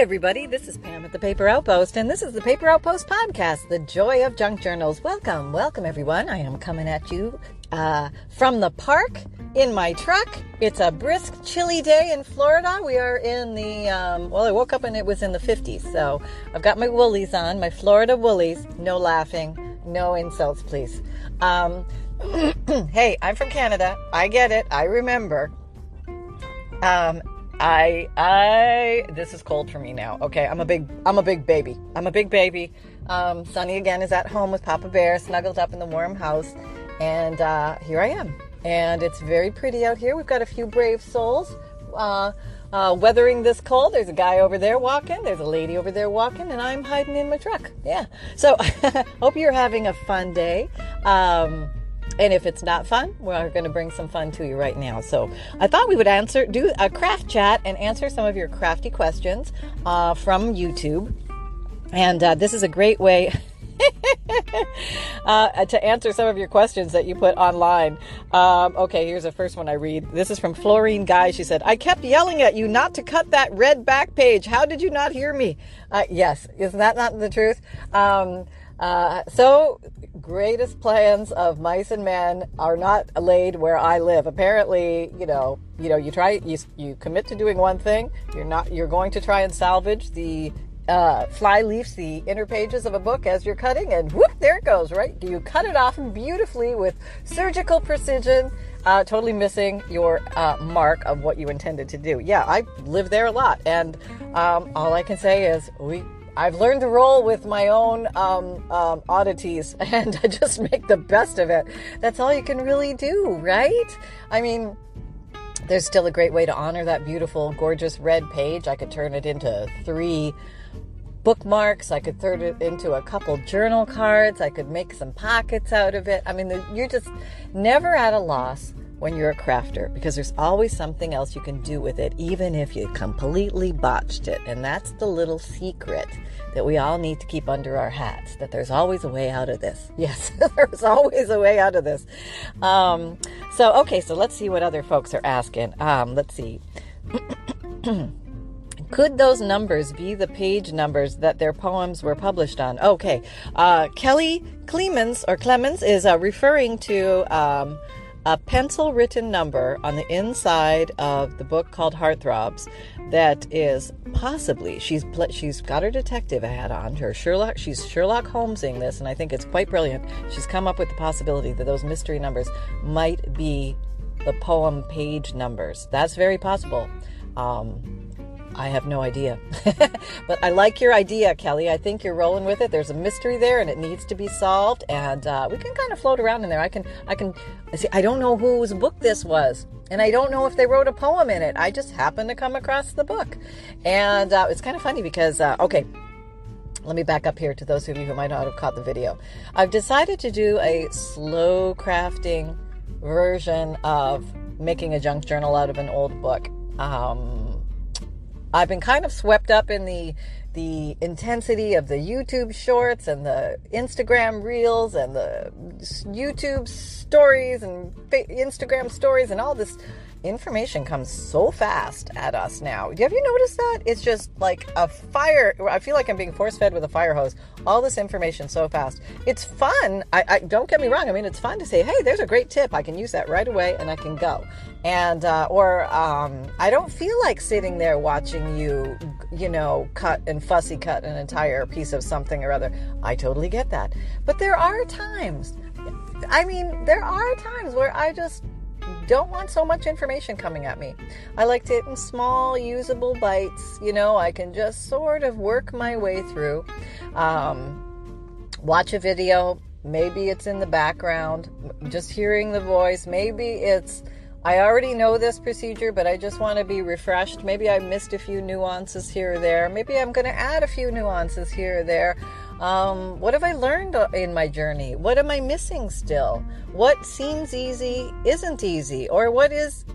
Everybody, this is Pam at the Paper Outpost, and this is the Paper Outpost podcast, The Joy of Junk Journals. Welcome, welcome, everyone. I am coming at you uh, from the park in my truck. It's a brisk, chilly day in Florida. We are in the, um, well, I woke up and it was in the 50s, so I've got my woolies on, my Florida woolies. No laughing, no insults, please. Um, hey, I'm from Canada. I get it. I remember. Um, I I this is cold for me now. Okay, I'm a big I'm a big baby. I'm a big baby. Um, Sunny again is at home with Papa Bear, snuggled up in the warm house, and uh, here I am. And it's very pretty out here. We've got a few brave souls uh, uh, weathering this cold. There's a guy over there walking. There's a lady over there walking, and I'm hiding in my truck. Yeah. So hope you're having a fun day. Um, and if it's not fun, we're going to bring some fun to you right now. So I thought we would answer, do a craft chat and answer some of your crafty questions uh, from YouTube. And uh, this is a great way. uh, to answer some of your questions that you put online. Um, okay, here's the first one I read. This is from Florine Guy. She said, I kept yelling at you not to cut that red back page. How did you not hear me? Uh, yes, isn't that not the truth? Um, uh, so, greatest plans of mice and men are not laid where I live. Apparently, you know, you know, you try, you, you commit to doing one thing. You're not, you're going to try and salvage the uh, fly leaves, the inner pages of a book as you're cutting, and whoop, there it goes. Right, you cut it off beautifully with surgical precision. Uh, totally missing your uh, mark of what you intended to do. Yeah, I live there a lot, and um, all I can say is we I've learned to roll with my own um, um, oddities and I just make the best of it. That's all you can really do, right? I mean, there's still a great way to honor that beautiful, gorgeous red page. I could turn it into three bookmarks. I could turn it into a couple journal cards. I could make some pockets out of it. I mean, you're just never at a loss when you're a crafter because there's always something else you can do with it, even if you completely botched it. And that's the little secret that we all need to keep under our hats that there's always a way out of this. Yes, there's always a way out of this. Um, so, okay, so let's see what other folks are asking. Um, let's see. Could those numbers be the page numbers that their poems were published on? Okay. Uh, Kelly Clemens or Clemens is uh, referring to um, a pencil written number on the inside of the book called Heartthrobs that is possibly she's she's got her detective hat on her Sherlock she's Sherlock Holmesing this and I think it's quite brilliant. She's come up with the possibility that those mystery numbers might be the poem page numbers. That's very possible. Um, I have no idea. but I like your idea, Kelly. I think you're rolling with it. There's a mystery there and it needs to be solved and uh, we can kind of float around in there. I can I can see I don't know whose book this was. And I don't know if they wrote a poem in it. I just happened to come across the book. And uh, it's kind of funny because uh, okay, let me back up here to those of you who might not have caught the video. I've decided to do a slow crafting version of making a junk journal out of an old book. Um, I've been kind of swept up in the the intensity of the YouTube shorts and the Instagram reels and the YouTube stories and Instagram stories and all this information comes so fast at us now. Have you noticed that? It's just like a fire. I feel like I'm being force fed with a fire hose. All this information so fast. It's fun. I, I, don't get me wrong. I mean, it's fun to say, "Hey, there's a great tip. I can use that right away, and I can go." And uh, or um, I don't feel like sitting there watching you, you know, cut and fussy cut an entire piece of something or other. I totally get that. But there are times. I mean, there are times where I just don't want so much information coming at me. I like it in small, usable bites. You know, I can just sort of work my way through. Um, watch a video, maybe it's in the background, just hearing the voice. Maybe it's I already know this procedure, but I just want to be refreshed. Maybe I missed a few nuances here or there. Maybe I'm going to add a few nuances here or there. Um, what have I learned in my journey? What am I missing still? What seems easy isn't easy, or what is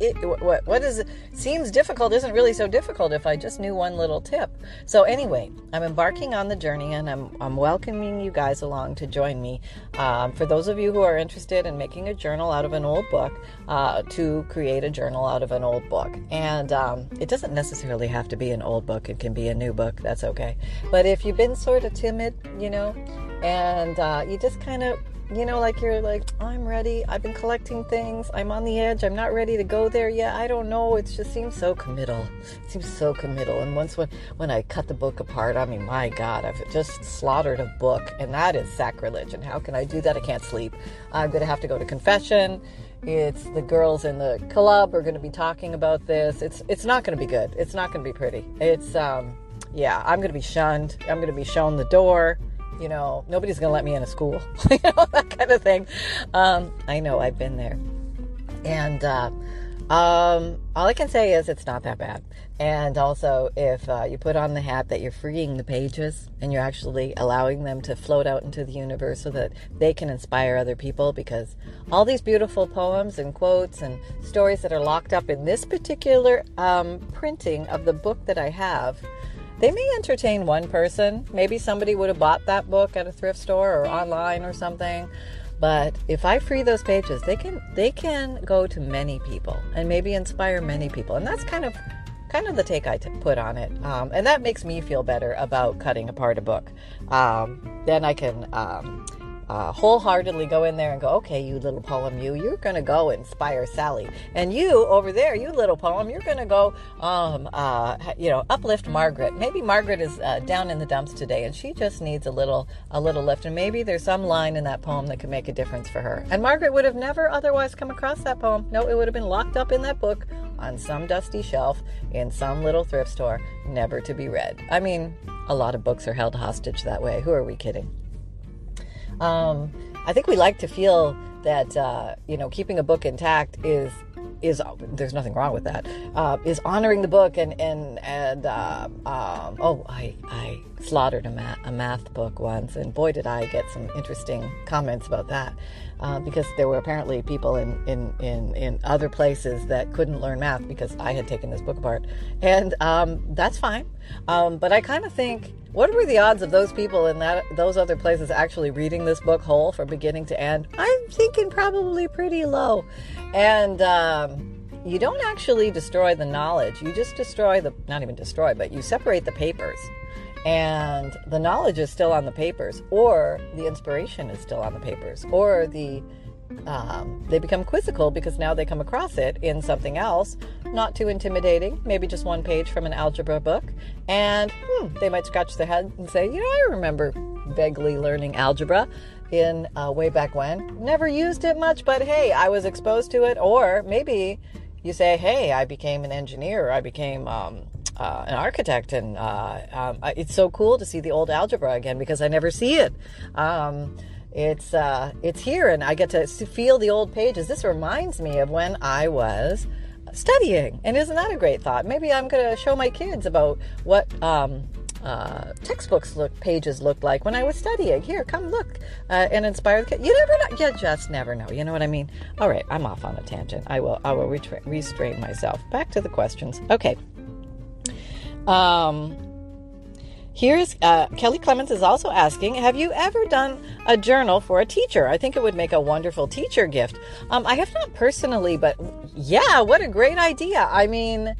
it, what what is seems difficult isn't really so difficult if I just knew one little tip. So anyway, I'm embarking on the journey, and I'm I'm welcoming you guys along to join me. Um, for those of you who are interested in making a journal out of an old book, uh, to create a journal out of an old book, and um, it doesn't necessarily have to be an old book; it can be a new book. That's okay. But if you've been sort of timid, you know, and uh, you just kind of you know, like you're like, I'm ready. I've been collecting things. I'm on the edge. I'm not ready to go there yet. I don't know. It just seems so committal. It seems so committal. And once when when I cut the book apart, I mean, my God, I've just slaughtered a book, and that is sacrilege. And how can I do that? I can't sleep. I'm gonna have to go to confession. It's the girls in the club are gonna be talking about this. It's it's not gonna be good. It's not gonna be pretty. It's um yeah, I'm gonna be shunned. I'm gonna be shown the door you know, nobody's going to let me in a school, you know, that kind of thing. Um, I know I've been there. And uh, um, all I can say is it's not that bad. And also, if uh, you put on the hat that you're freeing the pages and you're actually allowing them to float out into the universe so that they can inspire other people, because all these beautiful poems and quotes and stories that are locked up in this particular um, printing of the book that I have they may entertain one person. Maybe somebody would have bought that book at a thrift store or online or something. But if I free those pages, they can they can go to many people and maybe inspire many people. And that's kind of kind of the take I t- put on it. Um, and that makes me feel better about cutting apart a book. Um, then I can um, uh, wholeheartedly go in there and go, okay, you little poem, you, you're going to go inspire Sally. And you over there, you little poem, you're going to go, um, uh, you know, uplift Margaret. Maybe Margaret is uh, down in the dumps today and she just needs a little, a little lift. And maybe there's some line in that poem that could make a difference for her. And Margaret would have never otherwise come across that poem. No, it would have been locked up in that book on some dusty shelf in some little thrift store, never to be read. I mean, a lot of books are held hostage that way. Who are we kidding? Um, I think we like to feel that uh, you know keeping a book intact is is there's nothing wrong with that. Uh, is honoring the book and and and uh, um, oh I I slaughtered a, math, a math book once and boy did I get some interesting comments about that uh, because there were apparently people in, in in in other places that couldn't learn math because I had taken this book apart and um, that's fine. Um, but I kind of think what were the odds of those people in that those other places actually reading this book whole from beginning to end? I'm thinking probably pretty low. And um, you don't actually destroy the knowledge. You just destroy the not even destroy, but you separate the papers. And the knowledge is still on the papers, or the inspiration is still on the papers, or the um, they become quizzical because now they come across it in something else, not too intimidating, maybe just one page from an algebra book, and hmm, they might scratch their head and say, you know, I remember vaguely learning algebra in uh, way back when. Never used it much, but hey, I was exposed to it. Or maybe you say, hey, I became an engineer, I became um, uh, an architect, and uh, um, it's so cool to see the old algebra again because I never see it. Um, it's uh, it's here, and I get to feel the old pages. This reminds me of when I was studying, and isn't that a great thought? Maybe I'm going to show my kids about what um, uh, textbooks look pages looked like when I was studying. Here, come look uh, and inspire the kids. You never know. You just never know. You know what I mean? All right, I'm off on a tangent. I will. I will retra- restrain myself. Back to the questions. Okay. Um, Here's uh, Kelly Clements is also asking Have you ever done a journal for a teacher? I think it would make a wonderful teacher gift. Um, I have not personally, but yeah, what a great idea. I mean,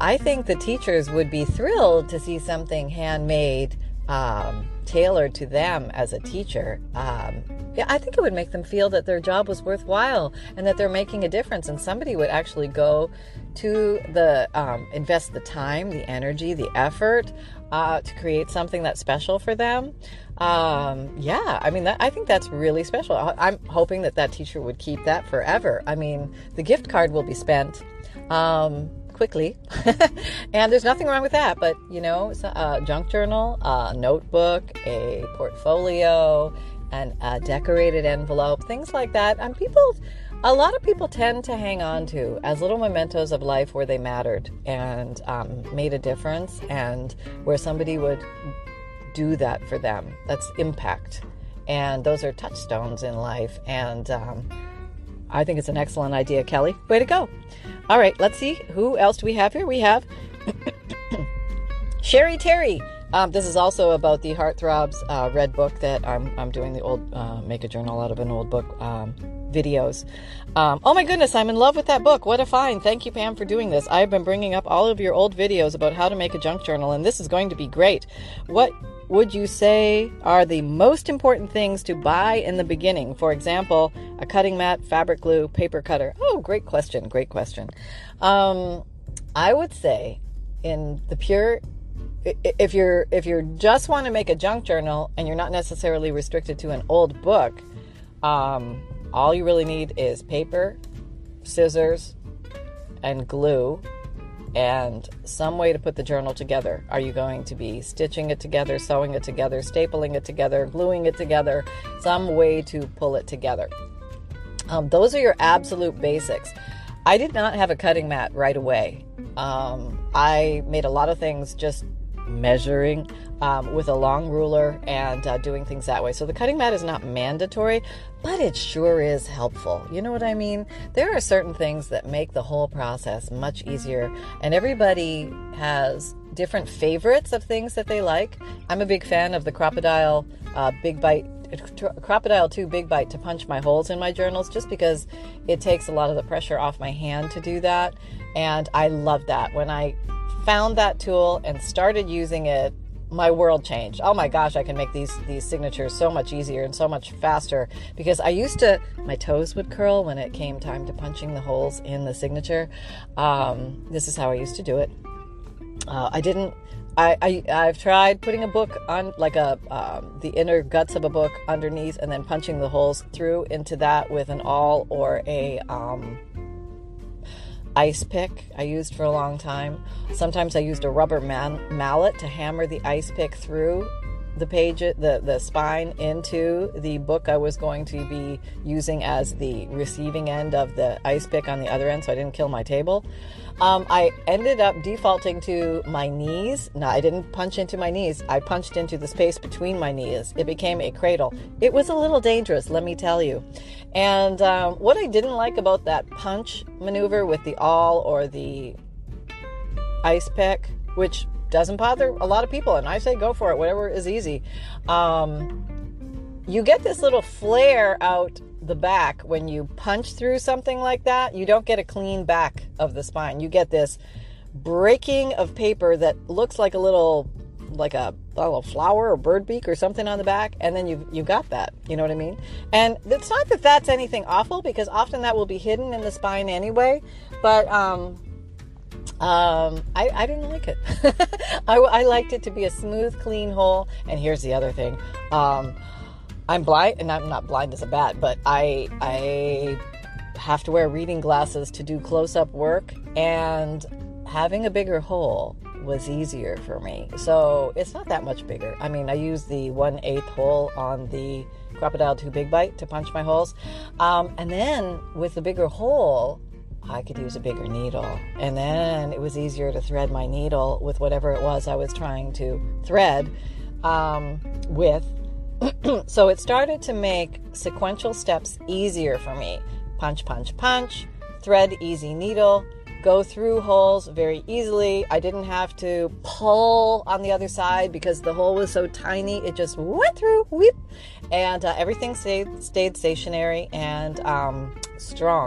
I think the teachers would be thrilled to see something handmade, um, tailored to them as a teacher. Um, yeah, I think it would make them feel that their job was worthwhile and that they're making a difference. And somebody would actually go to the um, invest the time, the energy, the effort uh, to create something that's special for them. Um, yeah, I mean, that, I think that's really special. I'm hoping that that teacher would keep that forever. I mean, the gift card will be spent. Um, quickly. and there's nothing wrong with that, but you know, a junk journal, a notebook, a portfolio, and a decorated envelope, things like that. And people, a lot of people tend to hang on to as little mementos of life where they mattered and um, made a difference, and where somebody would do that for them. That's impact, and those are touchstones in life. And um, I think it's an excellent idea, Kelly. Way to go! All right, let's see who else do we have here. We have Sherry Terry. Um, this is also about the Heartthrobs uh, Red Book that I'm, I'm doing the old uh, make a journal out of an old book um, videos. Um, oh my goodness, I'm in love with that book. What a find. Thank you, Pam, for doing this. I've been bringing up all of your old videos about how to make a junk journal, and this is going to be great. What would you say are the most important things to buy in the beginning? For example, a cutting mat, fabric glue, paper cutter. Oh, great question. Great question. Um, I would say in the pure if you're if you just want to make a junk journal and you're not necessarily restricted to an old book, um, all you really need is paper, scissors, and glue, and some way to put the journal together. Are you going to be stitching it together, sewing it together, stapling it together, gluing it together? Some way to pull it together. Um, those are your absolute basics. I did not have a cutting mat right away. Um, I made a lot of things just measuring um, with a long ruler and uh, doing things that way. So the cutting mat is not mandatory, but it sure is helpful. You know what I mean? There are certain things that make the whole process much easier, and everybody has different favorites of things that they like. I'm a big fan of the Crop-A-Dile uh, Big Bite Crop-A-Dile 2 Big Bite to punch my holes in my journals just because it takes a lot of the pressure off my hand to do that. And I love that. When I found that tool and started using it, my world changed. Oh my gosh, I can make these these signatures so much easier and so much faster because I used to my toes would curl when it came time to punching the holes in the signature. Um, this is how I used to do it. Uh, I didn't. I, I I've tried putting a book on like a um, the inner guts of a book underneath and then punching the holes through into that with an awl or a um, ice pick I used for a long time. Sometimes I used a rubber man- mallet to hammer the ice pick through the page, the, the spine into the book I was going to be using as the receiving end of the ice pick on the other end so I didn't kill my table. Um, I ended up defaulting to my knees. No, I didn't punch into my knees. I punched into the space between my knees. It became a cradle. It was a little dangerous, let me tell you. And um, what I didn't like about that punch maneuver with the awl or the ice pick, which doesn't bother a lot of people, and I say go for it, whatever is easy. Um, you get this little flare out the back when you punch through something like that. You don't get a clean back of the spine. You get this breaking of paper that looks like a little like a, a little flower or bird beak or something on the back, and then you've, you've got that. You know what I mean? And it's not that that's anything awful because often that will be hidden in the spine anyway, but um, um, I, I didn't like it. I, I, liked it to be a smooth, clean hole. And here's the other thing. Um, I'm blind, and I'm not blind as a bat, but I I have to wear reading glasses to do close-up work, and having a bigger hole was easier for me. So it's not that much bigger. I mean, I use the one eighth hole on the Crop-A-Dile 2 Big Bite to punch my holes, um, and then with the bigger hole, I could use a bigger needle. And then it was easier to thread my needle with whatever it was I was trying to thread um, with. so it started to make sequential steps easier for me. Punch, punch, punch, thread, easy needle, go through holes very easily. I didn't have to pull on the other side because the hole was so tiny. It just went through, whip, and uh, everything stayed, stayed stationary and um, strong.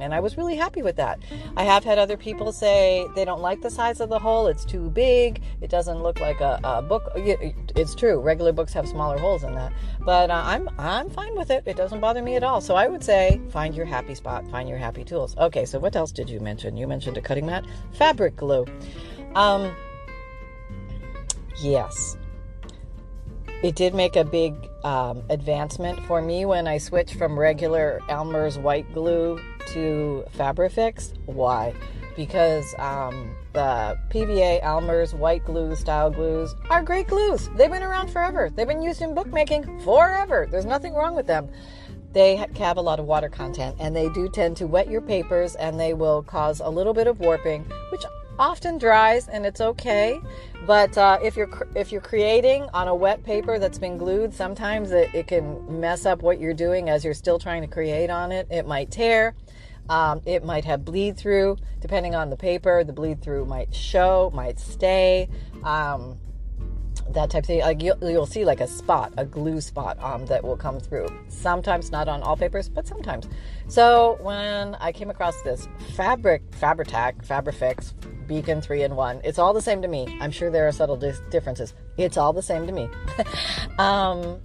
And I was really happy with that. I have had other people say they don't like the size of the hole. It's too big. It doesn't look like a, a book. It's true. Regular books have smaller holes in that. But uh, I'm I'm fine with it. It doesn't bother me at all. So I would say find your happy spot. Find your happy tools. Okay. So what else did you mention? You mentioned a cutting mat, fabric glue. Um, yes. It did make a big um, advancement for me when I switched from regular Elmer's white glue to Fabrifix. Why? Because um, the PVA Elmer's white glue style glues are great glues. They've been around forever. They've been used in bookmaking forever. There's nothing wrong with them. They have a lot of water content and they do tend to wet your papers and they will cause a little bit of warping, which often dries and it's okay. But uh, if you're if you're creating on a wet paper that's been glued, sometimes it, it can mess up what you're doing as you're still trying to create on it. It might tear. Um, it might have bleed through, depending on the paper. The bleed through might show, might stay. Um, that type of thing. Like you'll, you'll see like a spot, a glue spot um, that will come through. Sometimes not on all papers, but sometimes. So when I came across this fabric, Fabri-Tac, Fabrifix, Beacon 3 in 1, it's all the same to me. I'm sure there are subtle dis- differences. It's all the same to me. um,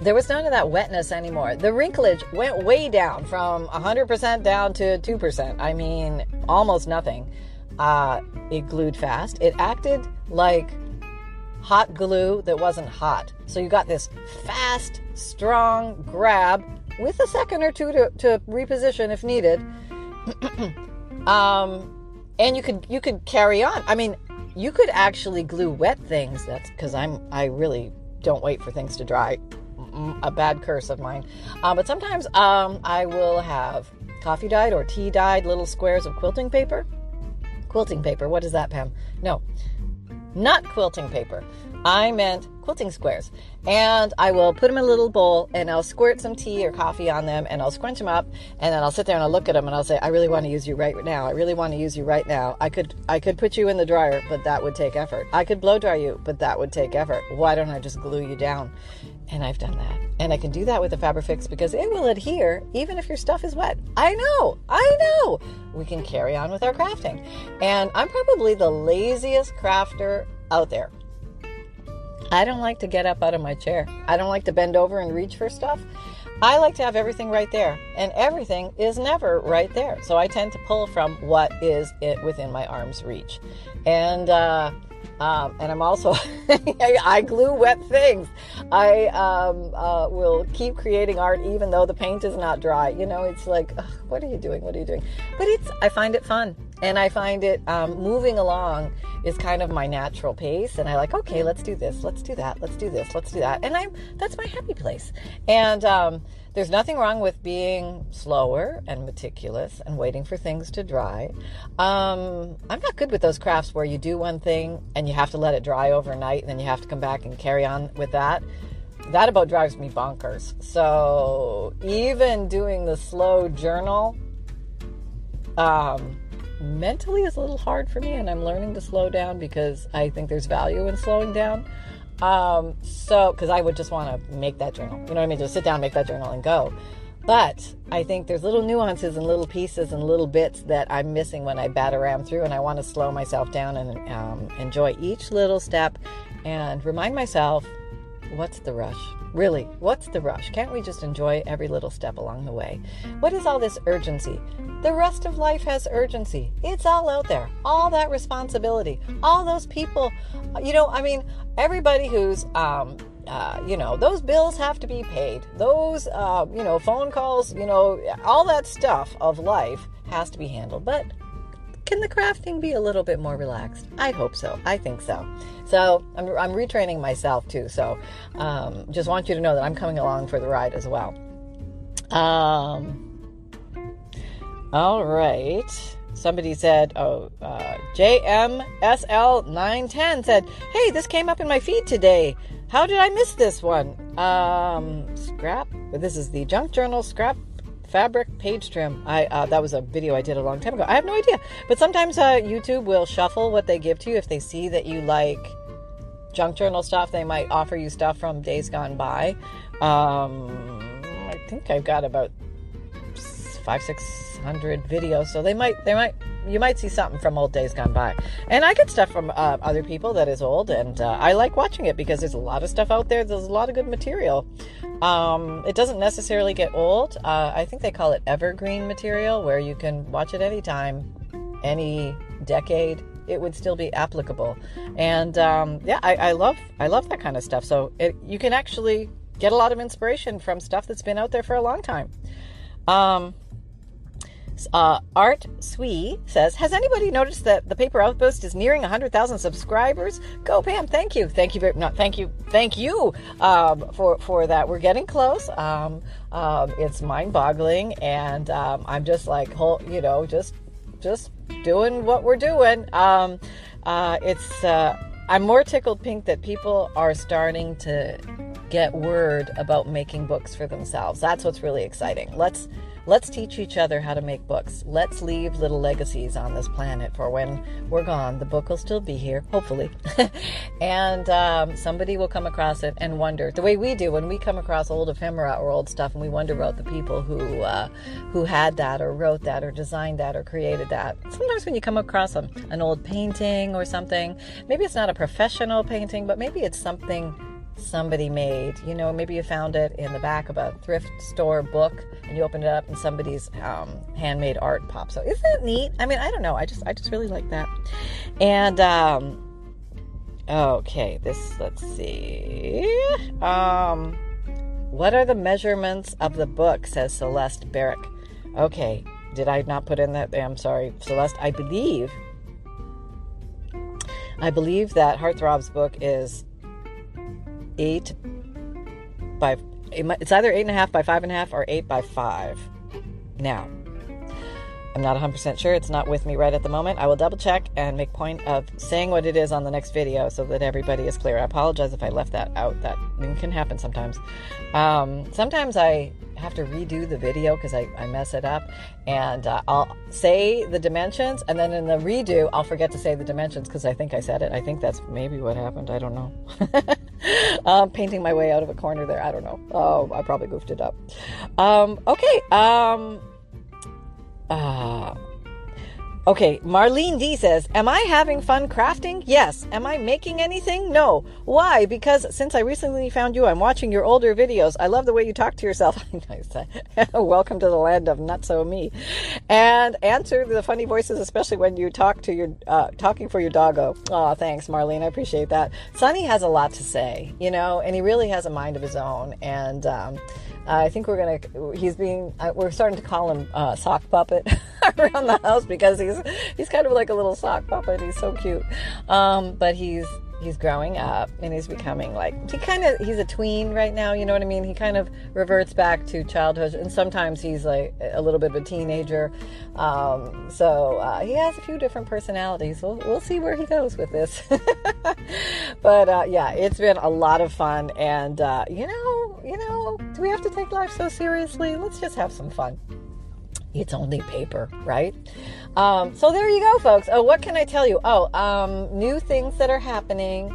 there was none of that wetness anymore. The wrinklage went way down from 100% down to 2%. I mean, almost nothing. Uh, it glued fast. It acted like hot glue that wasn't hot. So you got this fast, strong grab with a second or two to, to reposition if needed. um, and you could you could carry on. I mean, you could actually glue wet things. That's because I'm I really don't wait for things to dry. A bad curse of mine. Uh, but sometimes um, I will have coffee dyed or tea dyed little squares of quilting paper. Quilting paper. What is that, Pam? No, not quilting paper. I meant quilting squares. And I will put them in a little bowl and I'll squirt some tea or coffee on them and I'll scrunch them up and then I'll sit there and I'll look at them and I'll say, I really want to use you right now. I really want to use you right now. I could I could put you in the dryer, but that would take effort. I could blow dry you, but that would take effort. Why don't I just glue you down? And I've done that. And I can do that with the Fabrifix because it will adhere even if your stuff is wet. I know, I know. We can carry on with our crafting. And I'm probably the laziest crafter out there. I don't like to get up out of my chair. I don't like to bend over and reach for stuff. I like to have everything right there, and everything is never right there. So I tend to pull from what is it within my arm's reach. And uh, um, and I'm also, I glue wet things. I um, uh, will keep creating art even though the paint is not dry. You know, it's like, ugh, what are you doing? What are you doing? But it's, I find it fun. And I find it um, moving along is kind of my natural pace. And I like, okay, let's do this, let's do that, let's do this, let's do that. And I'm, that's my happy place. And, um, there's nothing wrong with being slower and meticulous and waiting for things to dry. Um, I'm not good with those crafts where you do one thing and you have to let it dry overnight and then you have to come back and carry on with that. That about drives me bonkers. So even doing the slow journal, um, mentally is a little hard for me, and I'm learning to slow down because I think there's value in slowing down. Um, so, because I would just want to make that journal, you know what I mean? Just sit down, make that journal, and go. But I think there's little nuances and little pieces and little bits that I'm missing when I bat around through, and I want to slow myself down and um, enjoy each little step and remind myself what's the rush? Really, what's the rush? Can't we just enjoy every little step along the way? What is all this urgency? The rest of life has urgency. It's all out there. All that responsibility. All those people, you know, I mean, everybody who's, um, uh, you know, those bills have to be paid. Those, uh, you know, phone calls, you know, all that stuff of life has to be handled. But can the crafting be a little bit more relaxed? I hope so. I think so. So I'm, I'm retraining myself too. So um, just want you to know that I'm coming along for the ride as well. Um, all right. Somebody said, oh, uh, JMSL910 said, hey, this came up in my feed today. How did I miss this one? Um, scrap. But this is the Junk Journal Scrap fabric page trim. I uh, that was a video I did a long time ago. I have no idea, but sometimes uh, YouTube will shuffle what they give to you if they see that you like junk journal stuff. They might offer you stuff from days gone by. Um, I think I've got about five, six hundred videos. So they might, they might, you might see something from old days gone by. And I get stuff from uh, other people that is old, and uh, I like watching it because there's a lot of stuff out there. There's a lot of good material. Um, it doesn't necessarily get old. Uh, I think they call it evergreen material, where you can watch it anytime, any decade it would still be applicable. And um, yeah, I, I, love I love that kind of stuff. So it, you can actually get a lot of inspiration from stuff that's been out there for a long time. Um, uh, Art Swee says, "Has anybody noticed that the Paper Outpost is nearing 100,000 subscribers? Go, Pam! Thank you, thank you very not thank you, thank you um, for for that. We're getting close. Um, um, it's mind-boggling, and um, I'm just like, you know, just just doing what we're doing. Um, uh, it's uh, I'm more tickled pink that people are starting to get word about making books for themselves. That's what's really exciting. Let's Let's teach each other how to make books. Let's leave little legacies on this planet for when we're gone. The book will still be here, hopefully. and um, somebody will come across it and wonder the way we do when we come across old ephemera or old stuff and we wonder about the people who uh, who had that or wrote that or designed that or created that. Sometimes when you come across an old painting or something, maybe it's not a professional painting, but maybe it's something somebody made. You know, maybe you found it in the back of a thrift store book and you open it up and somebody's um, handmade art pops out. Isn't that neat? I mean, I don't know. I just I just really like that. And um, okay, this let's see. Um, what are the measurements of the book? Says Celeste Barrick. Okay, did I not put in that? I'm sorry, Celeste. I believe. I believe that Heartthrob's book is eight by it's either eight and a half by five and a half or eight by five. Now, I'm not 100% sure. It's not with me right at the moment. I will double check and make point of saying what it is on the next video so that everybody is clear. I apologize if I left that out. That can happen sometimes. Um, sometimes I have to redo the video because I, I, mess it up and uh, I'll say the dimensions and then in the redo I'll forget to say the dimensions because I think I said it. I think that's maybe what happened. I don't know. um, painting my way out of a corner there. I don't know. Oh, I probably goofed it up. Um, okay. Um, uh, Okay, Marlene D says, Am I having fun crafting? Yes. Am I making anything? No. Why? Because since I recently found you, I'm watching your older videos. I love the way you talk to yourself. Welcome to the land of not so me. And answer the funny voices, especially when you talk to your, uh, talking for your doggo. Oh, thanks, Marlene. I appreciate that. Sonny has a lot to say, you know, and he really has a mind of his own. And, um, I think we're gonna. He's being. Uh, we're starting to call him uh, sock puppet around the house because he's he's kind of like a little sock puppet. He's so cute. Um, but he's he's growing up and he's becoming like he kind of he's a tween right now you know what i mean? He kind of reverts back to childhood and sometimes he's like a little bit of a teenager. Um, so uh, he has a few different personalities. We'll, we'll see where he goes with this. But uh, yeah it's been a lot of fun and uh, you know you know do we have to take life so seriously? Let's just have some fun it's only paper, right? Um, so there you go, folks. Oh, what can I tell you? Oh, um, new things that are happening.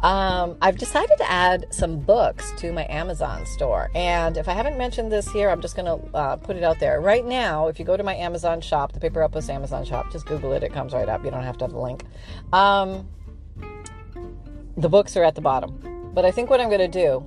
Um, I've decided to add some books to my Amazon store. And if I haven't mentioned this here, I'm just going to uh, put it out there. Right now, if you go to my Amazon shop, the Paper Outpost Amazon shop, just Google it, it comes right up. You don't have to have the link. Um, the books are at the bottom. But I think what I'm going to do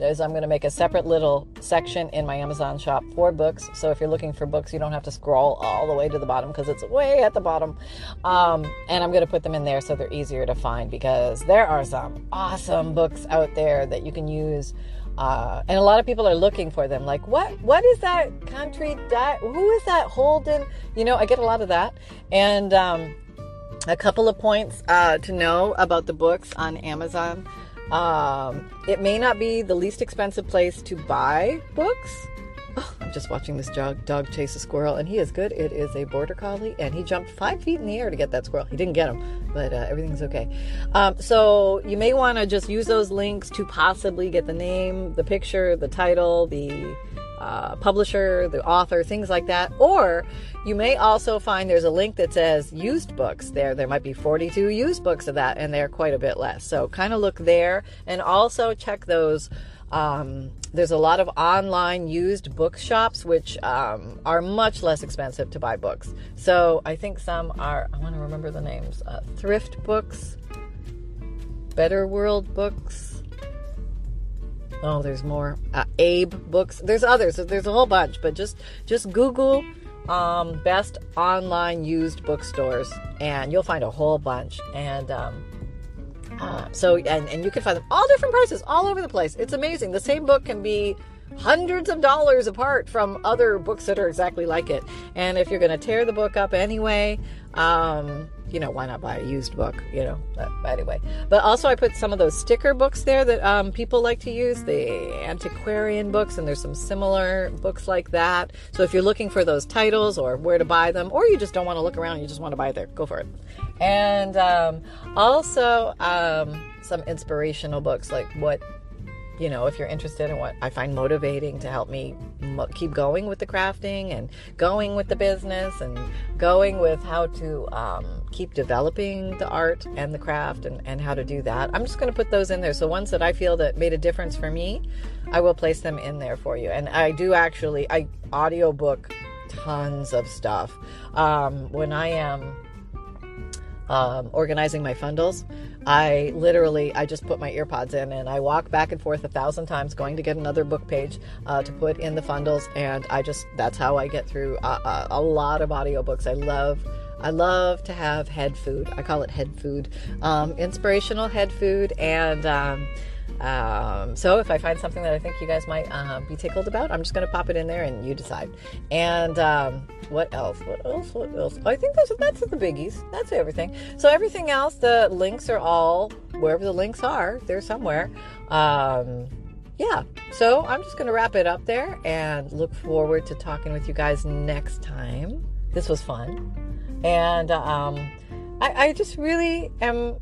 is I'm going to make a separate little section in my Amazon shop for books. So if you're looking for books, you don't have to scroll all the way to the bottom because it's way at the bottom. Um, and I'm going to put them in there so they're easier to find because there are some awesome books out there that you can use. Uh, and a lot of people are looking for them. Like, what? What is that country? That who is that Holden? You know, I get a lot of that. And um, a couple of points uh, to know about the books on Amazon. Um, it may not be the least expensive place to buy books. Oh, I'm just watching this dog, dog chase a squirrel, and he is good. It is a border collie, and he jumped five feet in the air to get that squirrel. He didn't get him, but uh, everything's okay. Um, so you may want to just use those links to possibly get the name, the picture, the title, the uh, publisher, the author, things like that. Or you may also find there's a link that says used books there. There might be 42 used books of that, and they're quite a bit less. So kind of look there and also check those Um, there's a lot of online used bookshops which um, are much less expensive to buy books. So I think some are, I want to remember the names uh, Thrift Books, Better World Books. Oh, there's more. Uh, Abe Books. There's others. There's a whole bunch, but just just Google um, best online used bookstores, and you'll find a whole bunch. And um, uh, so, and, and you can find them all different prices all over the place. It's amazing. The same book can be hundreds of dollars apart from other books that are exactly like it. And if you're going to tear the book up anyway, um, you know, why not buy a used book? You know, but anyway. But also, I put some of those sticker books there that um, people like to use, the antiquarian books, and there's some similar books like that. So if you're looking for those titles or where to buy them, or you just don't want to look around, you just want to buy there, go for it. And um, also um, some inspirational books like what you know, if you're interested in what I find motivating to help me mo- keep going with the crafting and going with the business and going with how to um, keep developing the art and the craft and, and how to do that, I'm just going to put those in there. So, ones that I feel that made a difference for me, I will place them in there for you. And I do actually, I audiobook tons of stuff. Um, when I am um, organizing my fundles, I literally I just put my earpods in and I walk back and forth a thousand times going to get another book page uh, to put in the fundles, and I just that's how I get through a, a, a lot of audiobooks. I love. I love to have head food. I call it head food, um, inspirational head food, and um, um, so if I find something that I think you guys might uh, be tickled about, I'm just going to pop it in there and you decide. And um, what else? What else? What else? I think that's that's the biggies. That's everything. So everything else, the links are all wherever the links are. They're somewhere. Um, yeah. So I'm just going to wrap it up there and look forward to talking with you guys next time. This was fun, and um, I, I just really am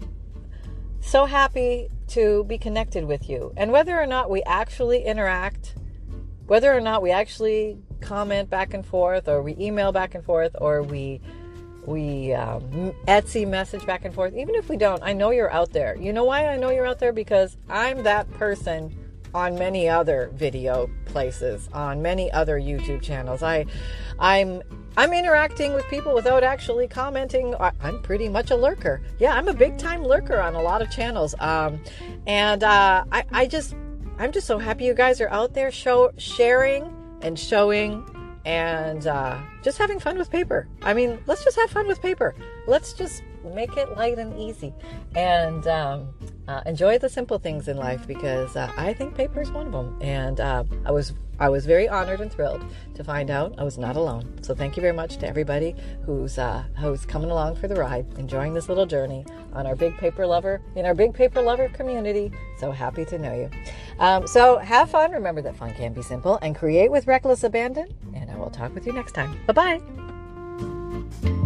so happy to be connected with you. And whether or not we actually interact, whether or not we actually comment back and forth, or we email back and forth, or we we um, Etsy message back and forth, even if we don't, I know you're out there. You know why I know you're out there? Because I'm that person on many other video places, on many other YouTube channels. I, I'm I'm interacting with people without actually commenting. I'm pretty much a lurker. Yeah, I'm a big time lurker on a lot of channels. Um, and uh, I, I just, I'm just so happy you guys are out there show, sharing and showing and uh, just having fun with paper. I mean, let's just have fun with paper. Let's just make it light and easy and um, uh, enjoy the simple things in life because uh, I think paper is one of them. And uh, I was I was very honored and thrilled to find out I was not alone. So thank you very much to everybody who's uh, who's coming along for the ride, enjoying this little journey on our big paper lover in our big paper lover community. So happy to know you. Um, so have fun. Remember that fun can be simple and create with reckless abandon. And I will talk with you next time. Bye bye.